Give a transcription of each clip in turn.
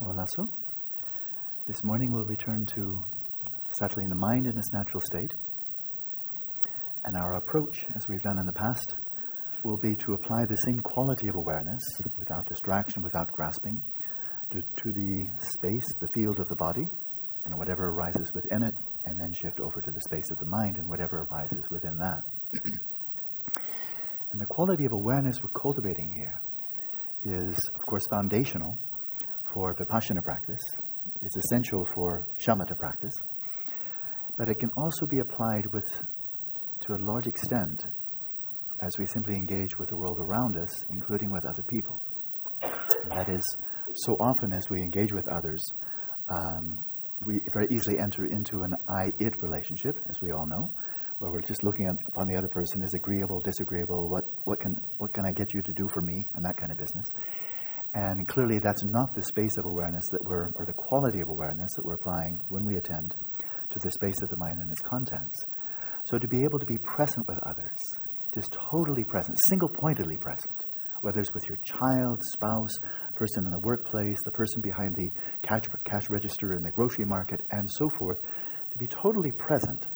Lasso, this morning we'll return to settling the mind in its natural state. And our approach, as we've done in the past, will be to apply the same quality of awareness, without distraction, without grasping, to, to the space, the field of the body, and whatever arises within it, and then shift over to the space of the mind and whatever arises within that. and the quality of awareness we're cultivating here is, of course, foundational for vipassana practice. It's essential for shamatha practice. But it can also be applied with, to a large extent, as we simply engage with the world around us, including with other people. And that is, so often as we engage with others, um, we very easily enter into an I-it relationship, as we all know, where we're just looking at, upon the other person as agreeable, disagreeable, what, what, can, what can I get you to do for me, and that kind of business. And clearly, that's not the space of awareness that we're, or the quality of awareness that we're applying when we attend to the space of the mind and its contents. So, to be able to be present with others, just totally present, single pointedly present, whether it's with your child, spouse, person in the workplace, the person behind the cash, cash register in the grocery market, and so forth, to be totally present,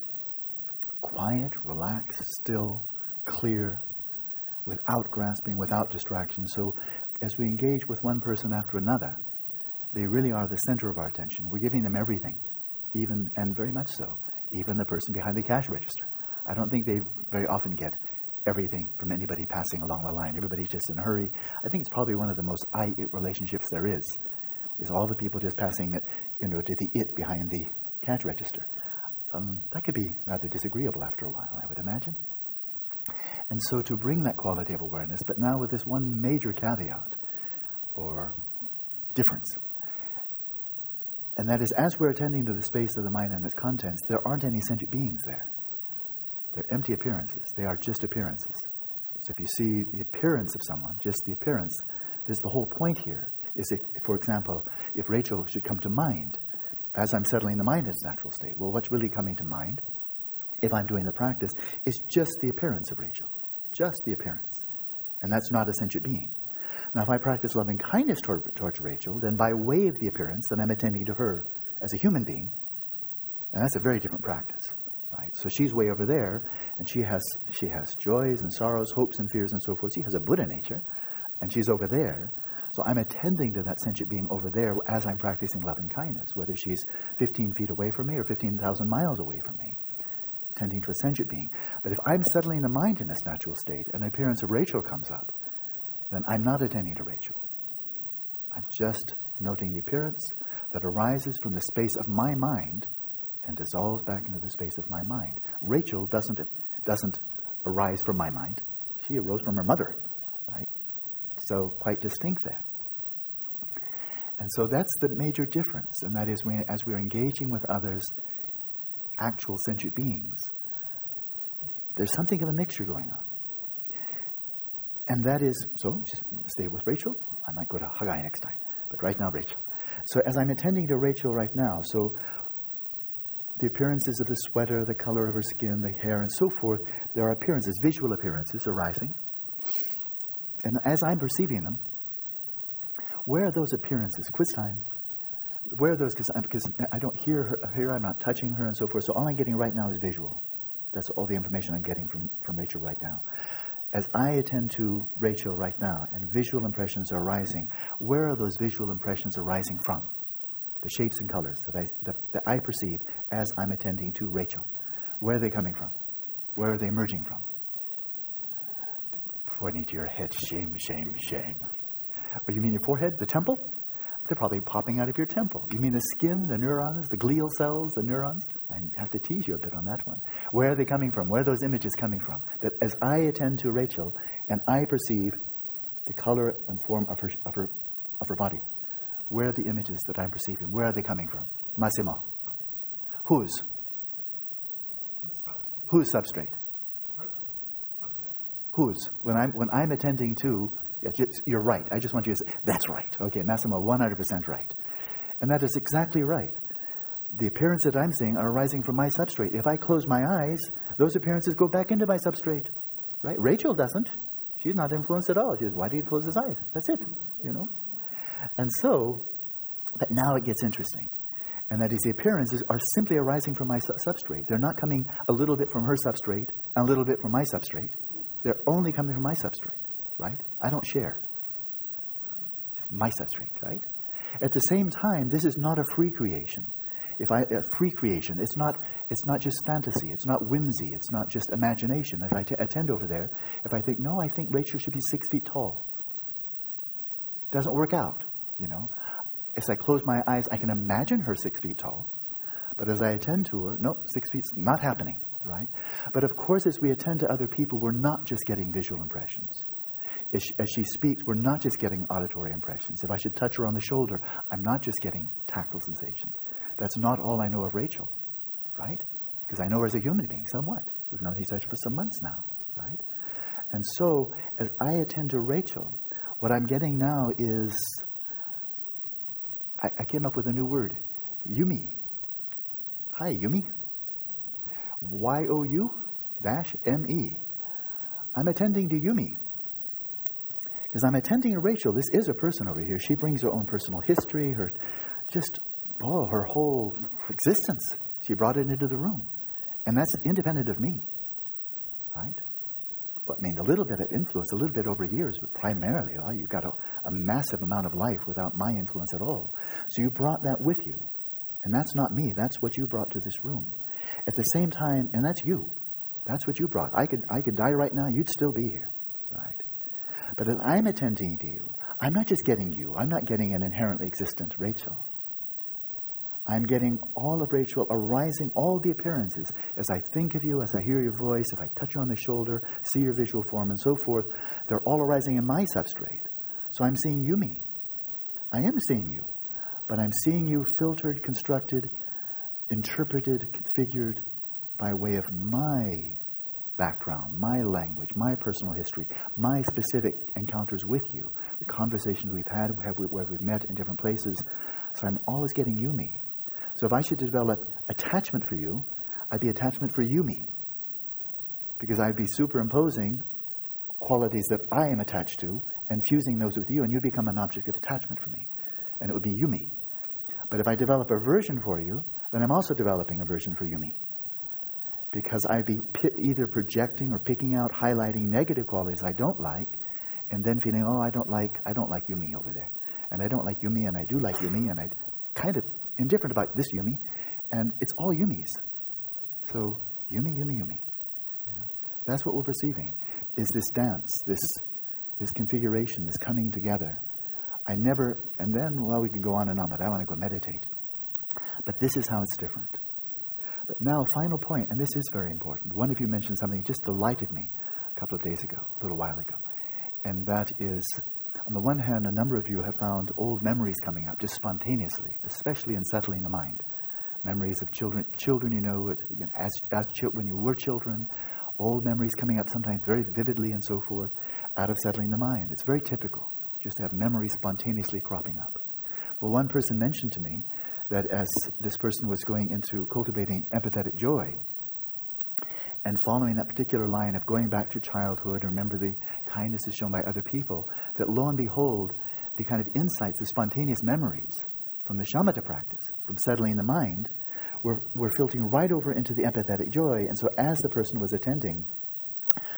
quiet, relaxed, still, clear, without grasping, without distraction. So as we engage with one person after another, they really are the center of our attention. We're giving them everything, even, and very much so, even the person behind the cash register. I don't think they very often get everything from anybody passing along the line. Everybody's just in a hurry. I think it's probably one of the most I-it relationships there is, is all the people just passing it, you know, to the it behind the cash register. Um, that could be rather disagreeable after a while, I would imagine. And so to bring that quality of awareness, but now with this one major caveat or difference. And that is, as we're attending to the space of the mind and its contents, there aren't any sentient beings there. They're empty appearances. They are just appearances. So if you see the appearance of someone, just the appearance, there's the whole point here. Is if, for example, if Rachel should come to mind, as I'm settling the mind in its natural state, well, what's really coming to mind? If I'm doing the practice, is just the appearance of Rachel. Just the appearance. And that's not a sentient being. Now, if I practice loving kindness toward, towards Rachel, then by way of the appearance, then I'm attending to her as a human being. And that's a very different practice. Right? So she's way over there, and she has, she has joys and sorrows, hopes and fears and so forth. She has a Buddha nature, and she's over there. So I'm attending to that sentient being over there as I'm practicing loving kindness, whether she's 15 feet away from me or 15,000 miles away from me tending to a sentient being. But if I'm settling the mind in this natural state and the appearance of Rachel comes up, then I'm not attending to Rachel. I'm just noting the appearance that arises from the space of my mind and dissolves back into the space of my mind. Rachel doesn't, doesn't arise from my mind. She arose from her mother, right? So quite distinct there. And so that's the major difference, and that is when, as we're engaging with others actual sentient beings. There's something of a mixture going on. And that is, so just stay with Rachel. I might go to Haggai next time, but right now, Rachel. So as I'm attending to Rachel right now, so the appearances of the sweater, the color of her skin, the hair, and so forth, there are appearances, visual appearances arising. And as I'm perceiving them, where are those appearances? Quiz time where are those? Because I don't hear her, I'm not touching her, and so forth. So all I'm getting right now is visual. That's all the information I'm getting from, from Rachel right now. As I attend to Rachel right now, and visual impressions are arising, where are those visual impressions arising from? The shapes and colors that I, that, that I perceive as I'm attending to Rachel. Where are they coming from? Where are they emerging from? Pointing to your head, shame, shame, shame. Oh, you mean your forehead, the temple? They're probably popping out of your temple. You mean the skin, the neurons, the glial cells, the neurons? I have to tease you a bit on that one. Where are they coming from? Where are those images coming from? That as I attend to Rachel and I perceive the color and form of her, of her, of her body, where are the images that I'm perceiving? Where are they coming from? Massimo. Whose? Whose substrate? Whose? When I'm, when I'm attending to you're right. I just want you to say, that's right. Okay, Massimo, 100% right. And that is exactly right. The appearances that I'm seeing are arising from my substrate. If I close my eyes, those appearances go back into my substrate. Right? Rachel doesn't. She's not influenced at all. She says, why do you close his eyes? That's it. You know? And so, But now it gets interesting. And that is, the appearances are simply arising from my substrate. They're not coming a little bit from her substrate and a little bit from my substrate. They're only coming from my substrate, right? I don't share. My substrate, right? At the same time, this is not a free creation. If I a free creation, it's not it's not just fantasy, it's not whimsy, it's not just imagination. If I t- attend over there, if I think no, I think Rachel should be six feet tall, doesn't work out. You know, as I close my eyes, I can imagine her six feet tall. But as I attend to her, no, six feet's not happening, right? But of course, as we attend to other people, we're not just getting visual impressions. As she, as she speaks, we're not just getting auditory impressions. If I should touch her on the shoulder, I'm not just getting tactile sensations. That's not all I know of Rachel, right? Because I know her as a human being somewhat. We've known each other for some months now, right? And so, as I attend to Rachel, what I'm getting now is I, I came up with a new word Yumi. Hi, Yumi. Y O U dash M E. I'm attending to Yumi. Because I'm attending to Rachel. This is a person over here. She brings her own personal history, her just, oh, her whole existence. She brought it into the room. And that's independent of me. Right? I mean, a little bit of influence, a little bit over years, but primarily, oh, you've got a, a massive amount of life without my influence at all. So you brought that with you. And that's not me. That's what you brought to this room. At the same time, and that's you. That's what you brought. I could, I could die right now. You'd still be here. Right? But as I'm attending to you, I'm not just getting you. I'm not getting an inherently existent Rachel. I'm getting all of Rachel arising, all the appearances. As I think of you, as I hear your voice, if I touch you on the shoulder, see your visual form, and so forth, they're all arising in my substrate. So I'm seeing you, me. I am seeing you. But I'm seeing you filtered, constructed, interpreted, configured by way of my background, my language, my personal history, my specific encounters with you, the conversations we've had, where we've met in different places. So I'm always getting you, me. So if I should develop attachment for you, I'd be attachment for you, me. Because I'd be superimposing qualities that I am attached to and fusing those with you, and you become an object of attachment for me. And it would be you, me. But if I develop aversion for you, then I'm also developing aversion for you, me. Because I'd be either projecting or picking out, highlighting negative qualities I don't like, and then feeling, oh, I don't like, I don't like you, me over there. And I don't like Yumi, and I do like Yumi, and I kind of indifferent about this Yumi, and it's all Yumis. So Yumi, Yumi, Yumi. You know? That's what we're perceiving, is this dance, this, this configuration, this coming together. I never, and then, well, we can go on and on, but I want to go meditate. But this is how it's different. But now, final point, and this is very important. One of you mentioned something that just delighted me a couple of days ago, a little while ago. And that is on the one hand, a number of you have found old memories coming up just spontaneously, especially in settling the mind. Memories of children, children you know, as, as when you were children, old memories coming up sometimes very vividly and so forth, out of settling the mind. It's very typical just to have memories spontaneously cropping up. Well, one person mentioned to me that as this person was going into cultivating empathetic joy, and following that particular line of going back to childhood, and remember the kindness is shown by other people, that lo and behold, the kind of insights, the spontaneous memories from the shamatha practice, from settling the mind, were, were filtering right over into the empathetic joy. And so, as the person was attending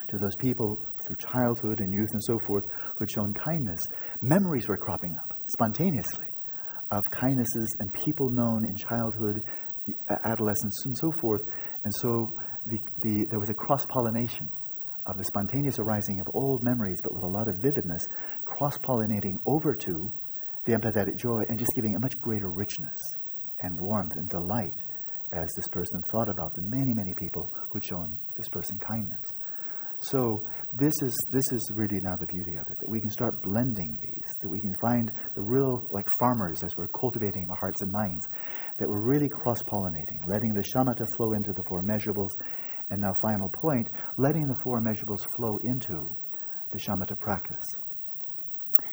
to those people through childhood and youth and so forth who had shown kindness, memories were cropping up spontaneously of kindnesses and people known in childhood, adolescence, and so forth. And so, the, the, there was a cross pollination of the spontaneous arising of old memories, but with a lot of vividness, cross pollinating over to the empathetic joy and just giving a much greater richness and warmth and delight as this person thought about the many, many people who'd shown this person kindness. So this is this is really now the beauty of it that we can start blending these, that we can find the real like farmers as we're cultivating our hearts and minds, that we're really cross pollinating, letting the shamatha flow into the four immeasurables, and now final point, letting the four immeasurables flow into the shamatha practice.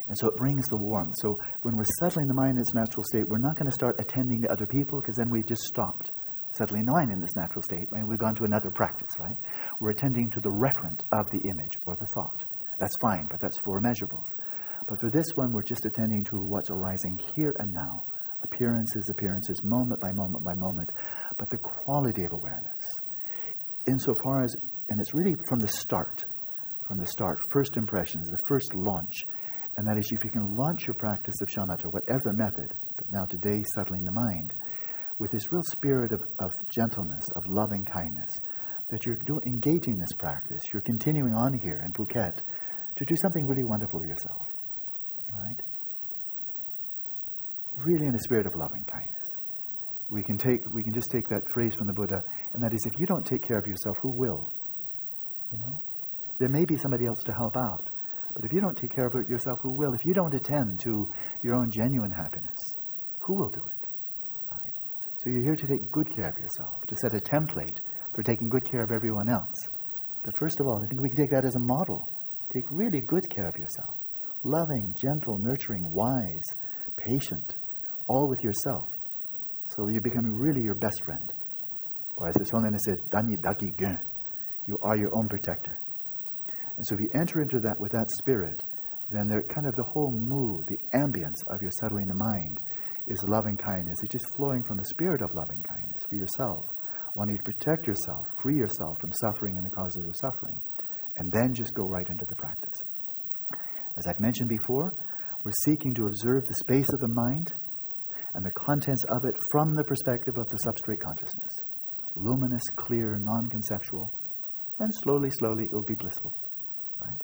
And so it brings the warmth. So when we're settling the mind in its natural state, we're not going to start attending to other people because then we've just stopped settling the mind in this natural state, and we've gone to another practice, right? We're attending to the referent of the image or the thought. That's fine, but that's four immeasurables. But for this one, we're just attending to what's arising here and now appearances, appearances, moment by moment by moment, but the quality of awareness. Insofar as, and it's really from the start, from the start, first impressions, the first launch. And that is if you can launch your practice of shamatha, whatever method, but now today settling the mind, with this real spirit of, of gentleness, of loving kindness, that you're do, engaging this practice, you're continuing on here in Phuket to do something really wonderful to yourself. Right? Really in a spirit of loving kindness. We can take we can just take that phrase from the Buddha, and that is if you don't take care of yourself, who will? You know? There may be somebody else to help out. But if you don't take care of yourself, who will? If you don't attend to your own genuine happiness, who will do it? So you're here to take good care of yourself, to set a template for taking good care of everyone else. But first of all, I think we can take that as a model. Take really good care of yourself. Loving, gentle, nurturing, wise, patient, all with yourself. So you become really your best friend. Or as the Sonlena said, Dani Daki Gun. You are your own protector. And so if you enter into that with that spirit, then there kind of the whole mood, the ambience of your settling the mind is loving kindness. It's just flowing from a spirit of loving kindness for yourself, wanting to protect yourself, free yourself from suffering and the causes of suffering, and then just go right into the practice. As I've mentioned before, we're seeking to observe the space of the mind and the contents of it from the perspective of the substrate consciousness. Luminous, clear, non conceptual, and slowly, slowly it will be blissful. Right?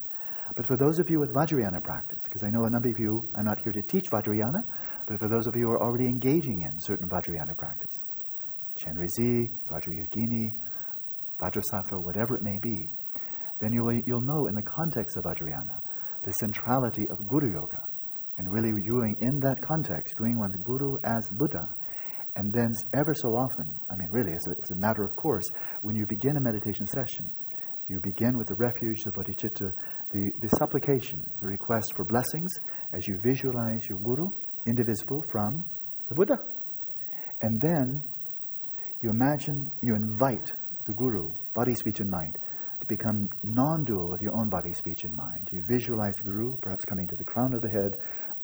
But for those of you with Vajrayana practice, because I know a number of you, I'm not here to teach Vajrayana, but for those of you who are already engaging in certain Vajrayana practice, Chenrezig, Vajrayogini, Vajrasattva, whatever it may be, then you'll, you'll know in the context of Vajrayana the centrality of Guru Yoga. And really viewing in that context, viewing one's Guru as Buddha. And then ever so often, I mean, really, as a, as a matter of course, when you begin a meditation session, you begin with the refuge, the bodhicitta, the, the supplication, the request for blessings as you visualize your Guru, indivisible from the Buddha. And then you imagine, you invite the Guru, body, speech, and mind, to become non dual with your own body, speech, and mind. You visualize the Guru, perhaps coming to the crown of the head,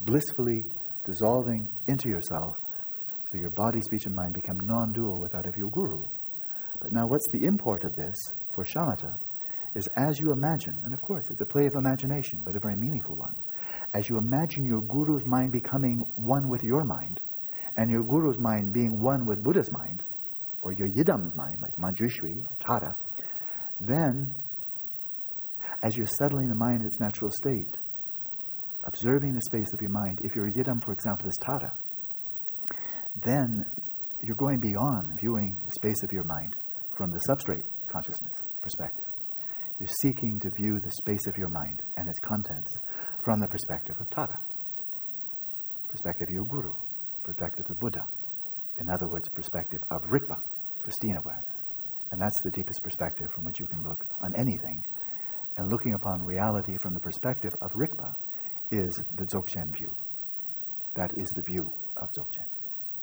blissfully dissolving into yourself, so your body, speech, and mind become non dual with that of your Guru. But now, what's the import of this for shamatha? Is as you imagine, and of course it's a play of imagination, but a very meaningful one, as you imagine your guru's mind becoming one with your mind, and your guru's mind being one with Buddha's mind, or your yidam's mind, like Manjushri, Tara, then as you're settling the mind in its natural state, observing the space of your mind, if your yidam, for example, is Tara, then you're going beyond viewing the space of your mind from the substrate consciousness perspective. You're seeking to view the space of your mind and its contents from the perspective of Tara, perspective of your Guru, perspective of the Buddha. In other words, perspective of Rigpa, pristine awareness. And that's the deepest perspective from which you can look on anything. And looking upon reality from the perspective of Rigpa is the Dzogchen view. That is the view of Dzogchen.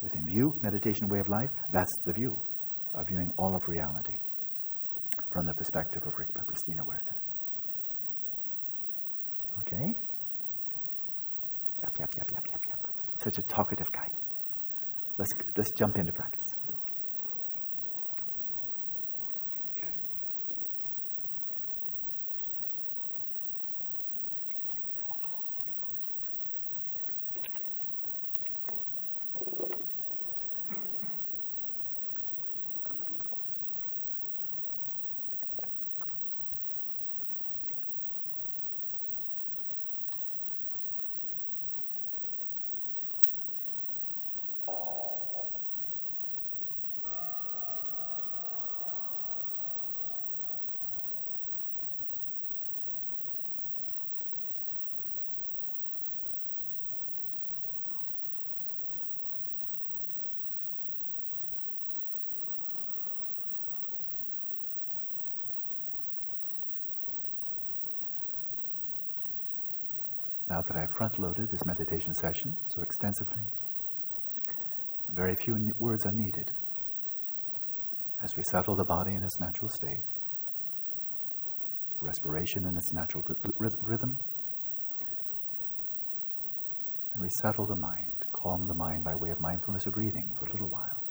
Within view, meditation, way of life, that's the view of viewing all of reality from the perspective of Rigpa, pristine awareness. Okay? Yep, yep, yep, yep, yep, yep. Such a talkative guy. Let's, let's jump into practice. Now that I've front loaded this meditation session so extensively, very few words are needed as we settle the body in its natural state, respiration in its natural rhythm, And we settle the mind, calm the mind by way of mindfulness of breathing for a little while.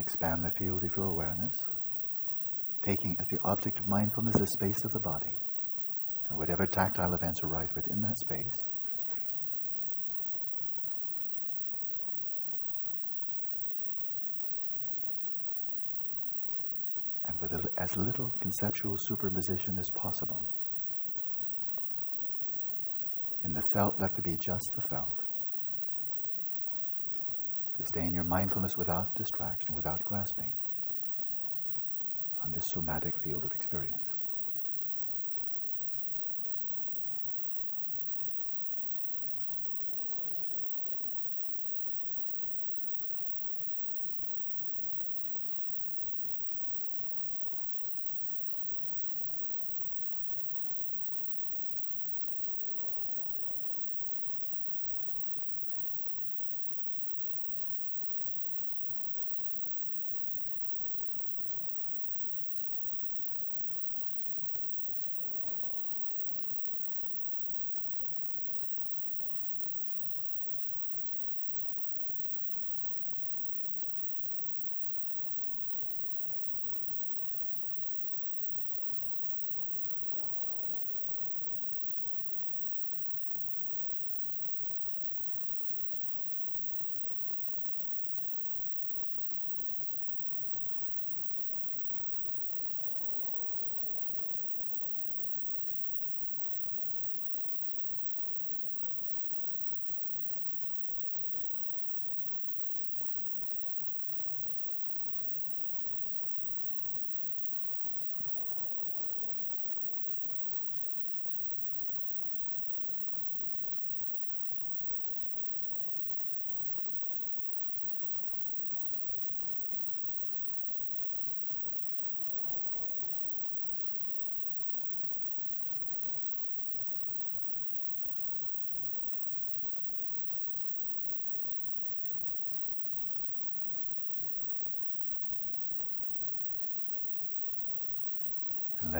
Expand the field of your awareness, taking as the object of mindfulness the space of the body, and whatever tactile events arise within that space. And with as little conceptual superposition as possible. In the felt, let there be just the felt. Sustain your mindfulness without distraction, without grasping on this somatic field of experience.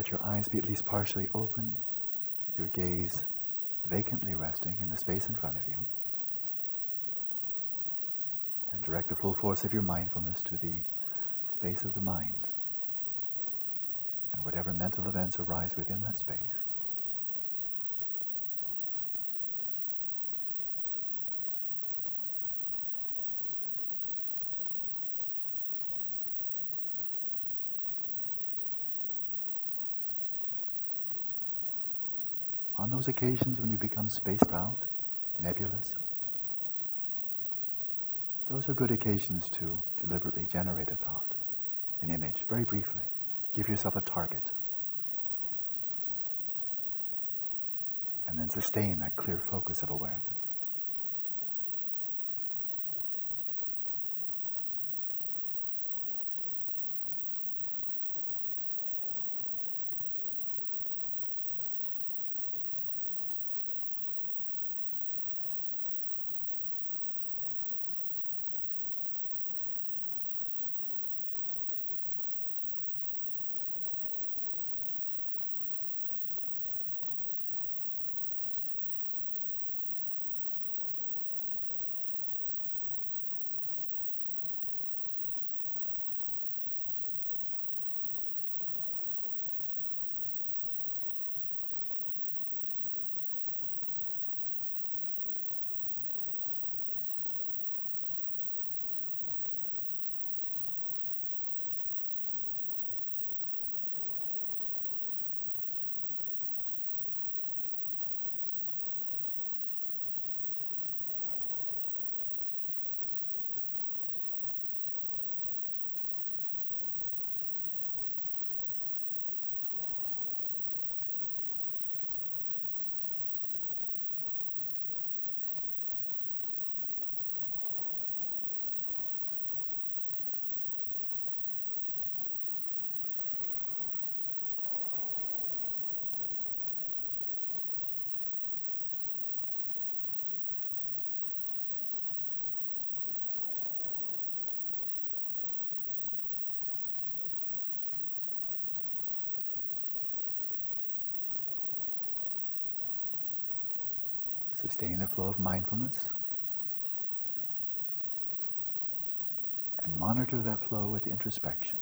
Let your eyes be at least partially open, your gaze vacantly resting in the space in front of you. And direct the full force of your mindfulness to the space of the mind and whatever mental events arise within that space. On those occasions when you become spaced out, nebulous, those are good occasions to deliberately generate a thought, an image, very briefly. Give yourself a target. And then sustain that clear focus of awareness. Sustain the flow of mindfulness. And monitor that flow with introspection.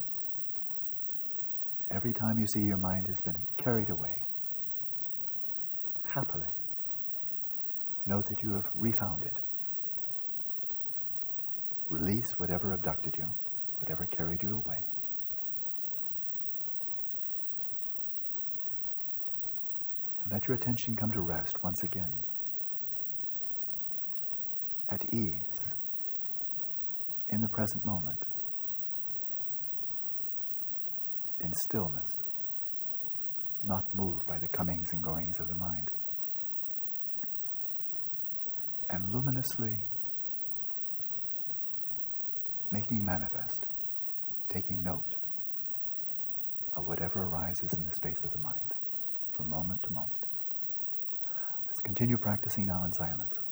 Every time you see your mind has been carried away, happily, note that you have refound it. Release whatever abducted you, whatever carried you away. And let your attention come to rest once again at ease in the present moment, in stillness, not moved by the comings and goings of the mind. And luminously making manifest, taking note of whatever arises in the space of the mind from moment to moment. Let's continue practicing now in silence.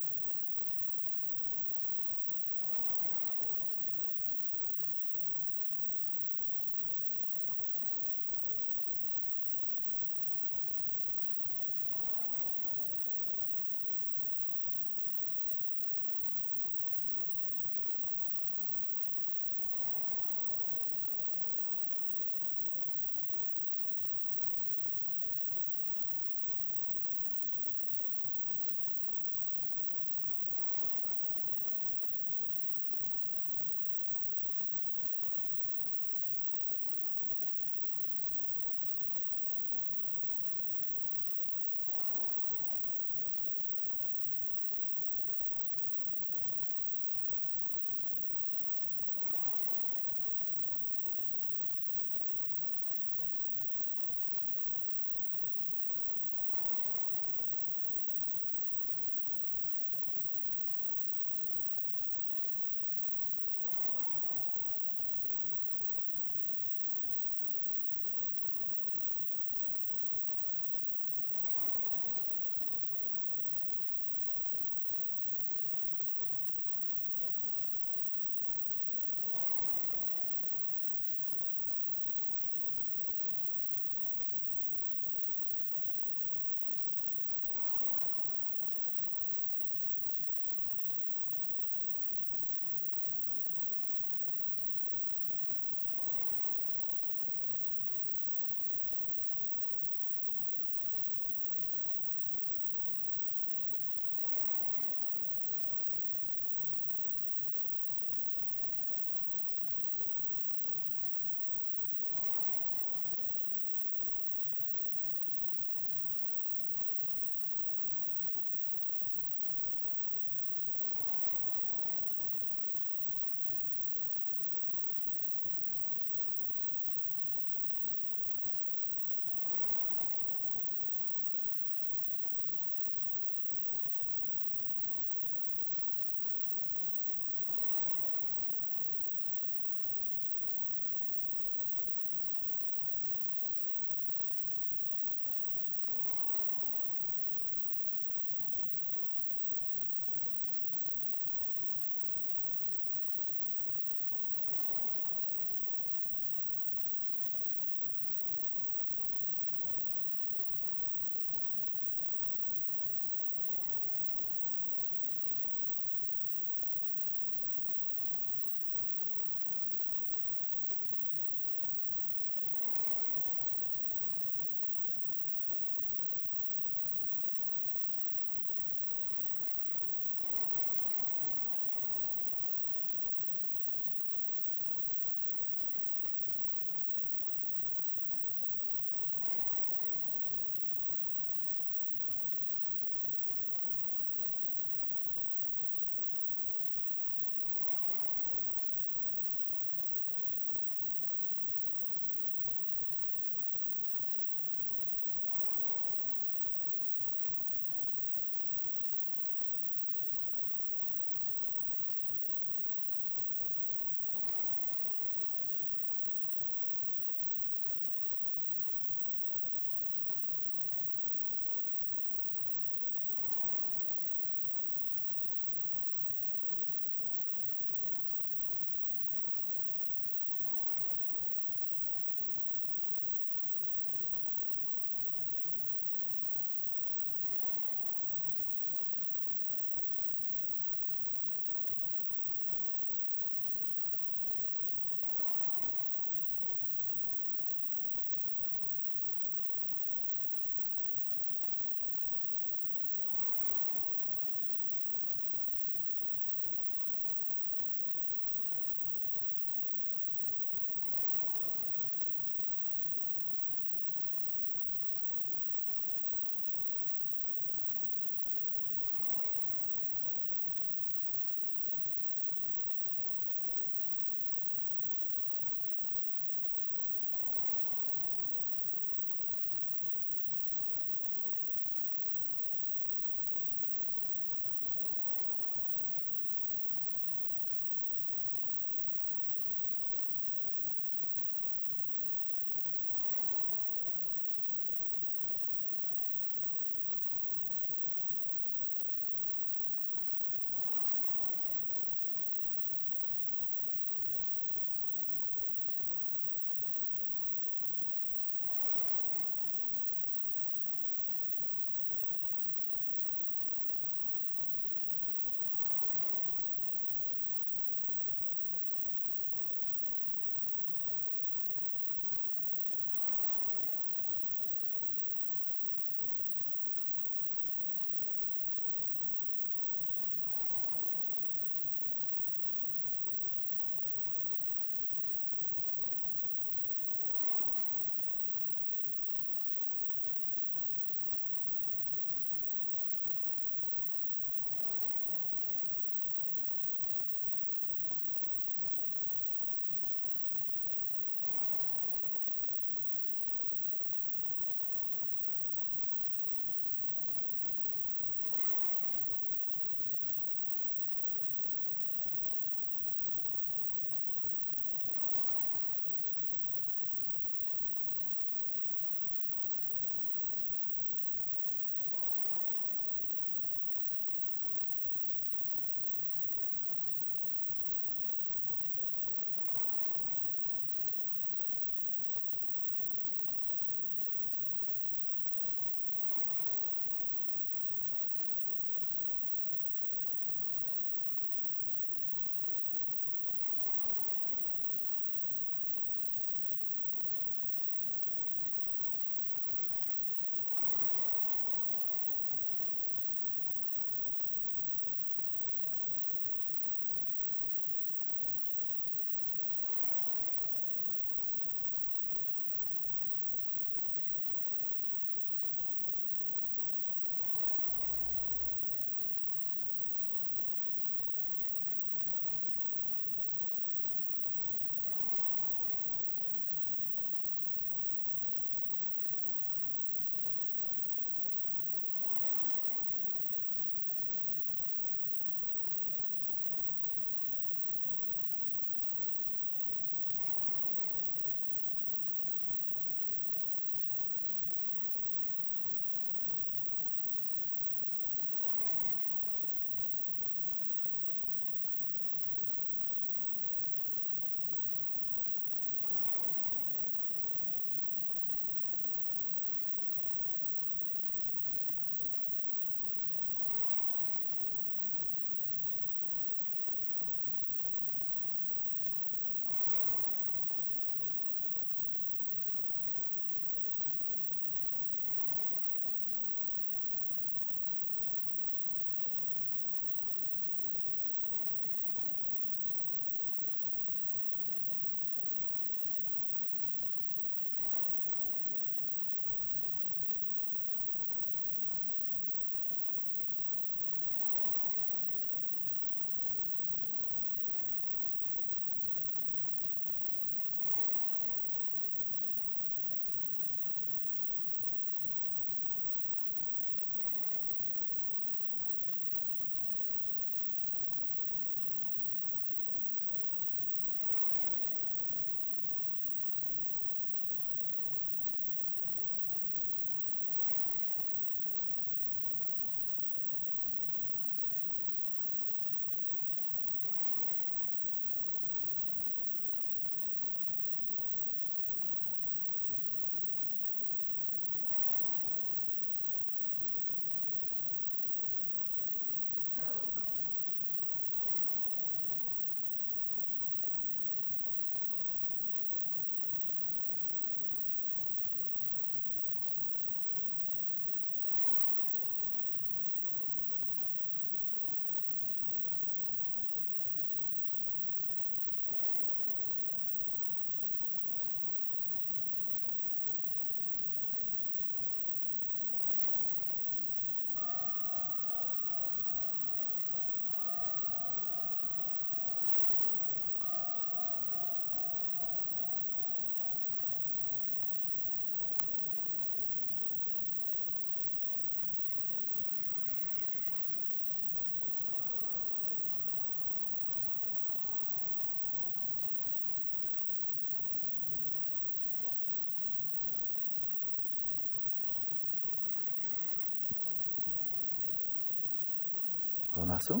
Onaso.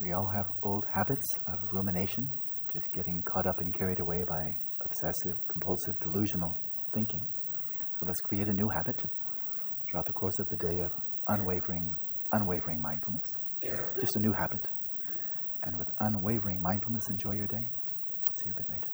We all have old habits of rumination, just getting caught up and carried away by obsessive, compulsive, delusional thinking. So let's create a new habit throughout the course of the day of unwavering, unwavering mindfulness. Just a new habit. And with unwavering mindfulness, enjoy your day. See you a bit later.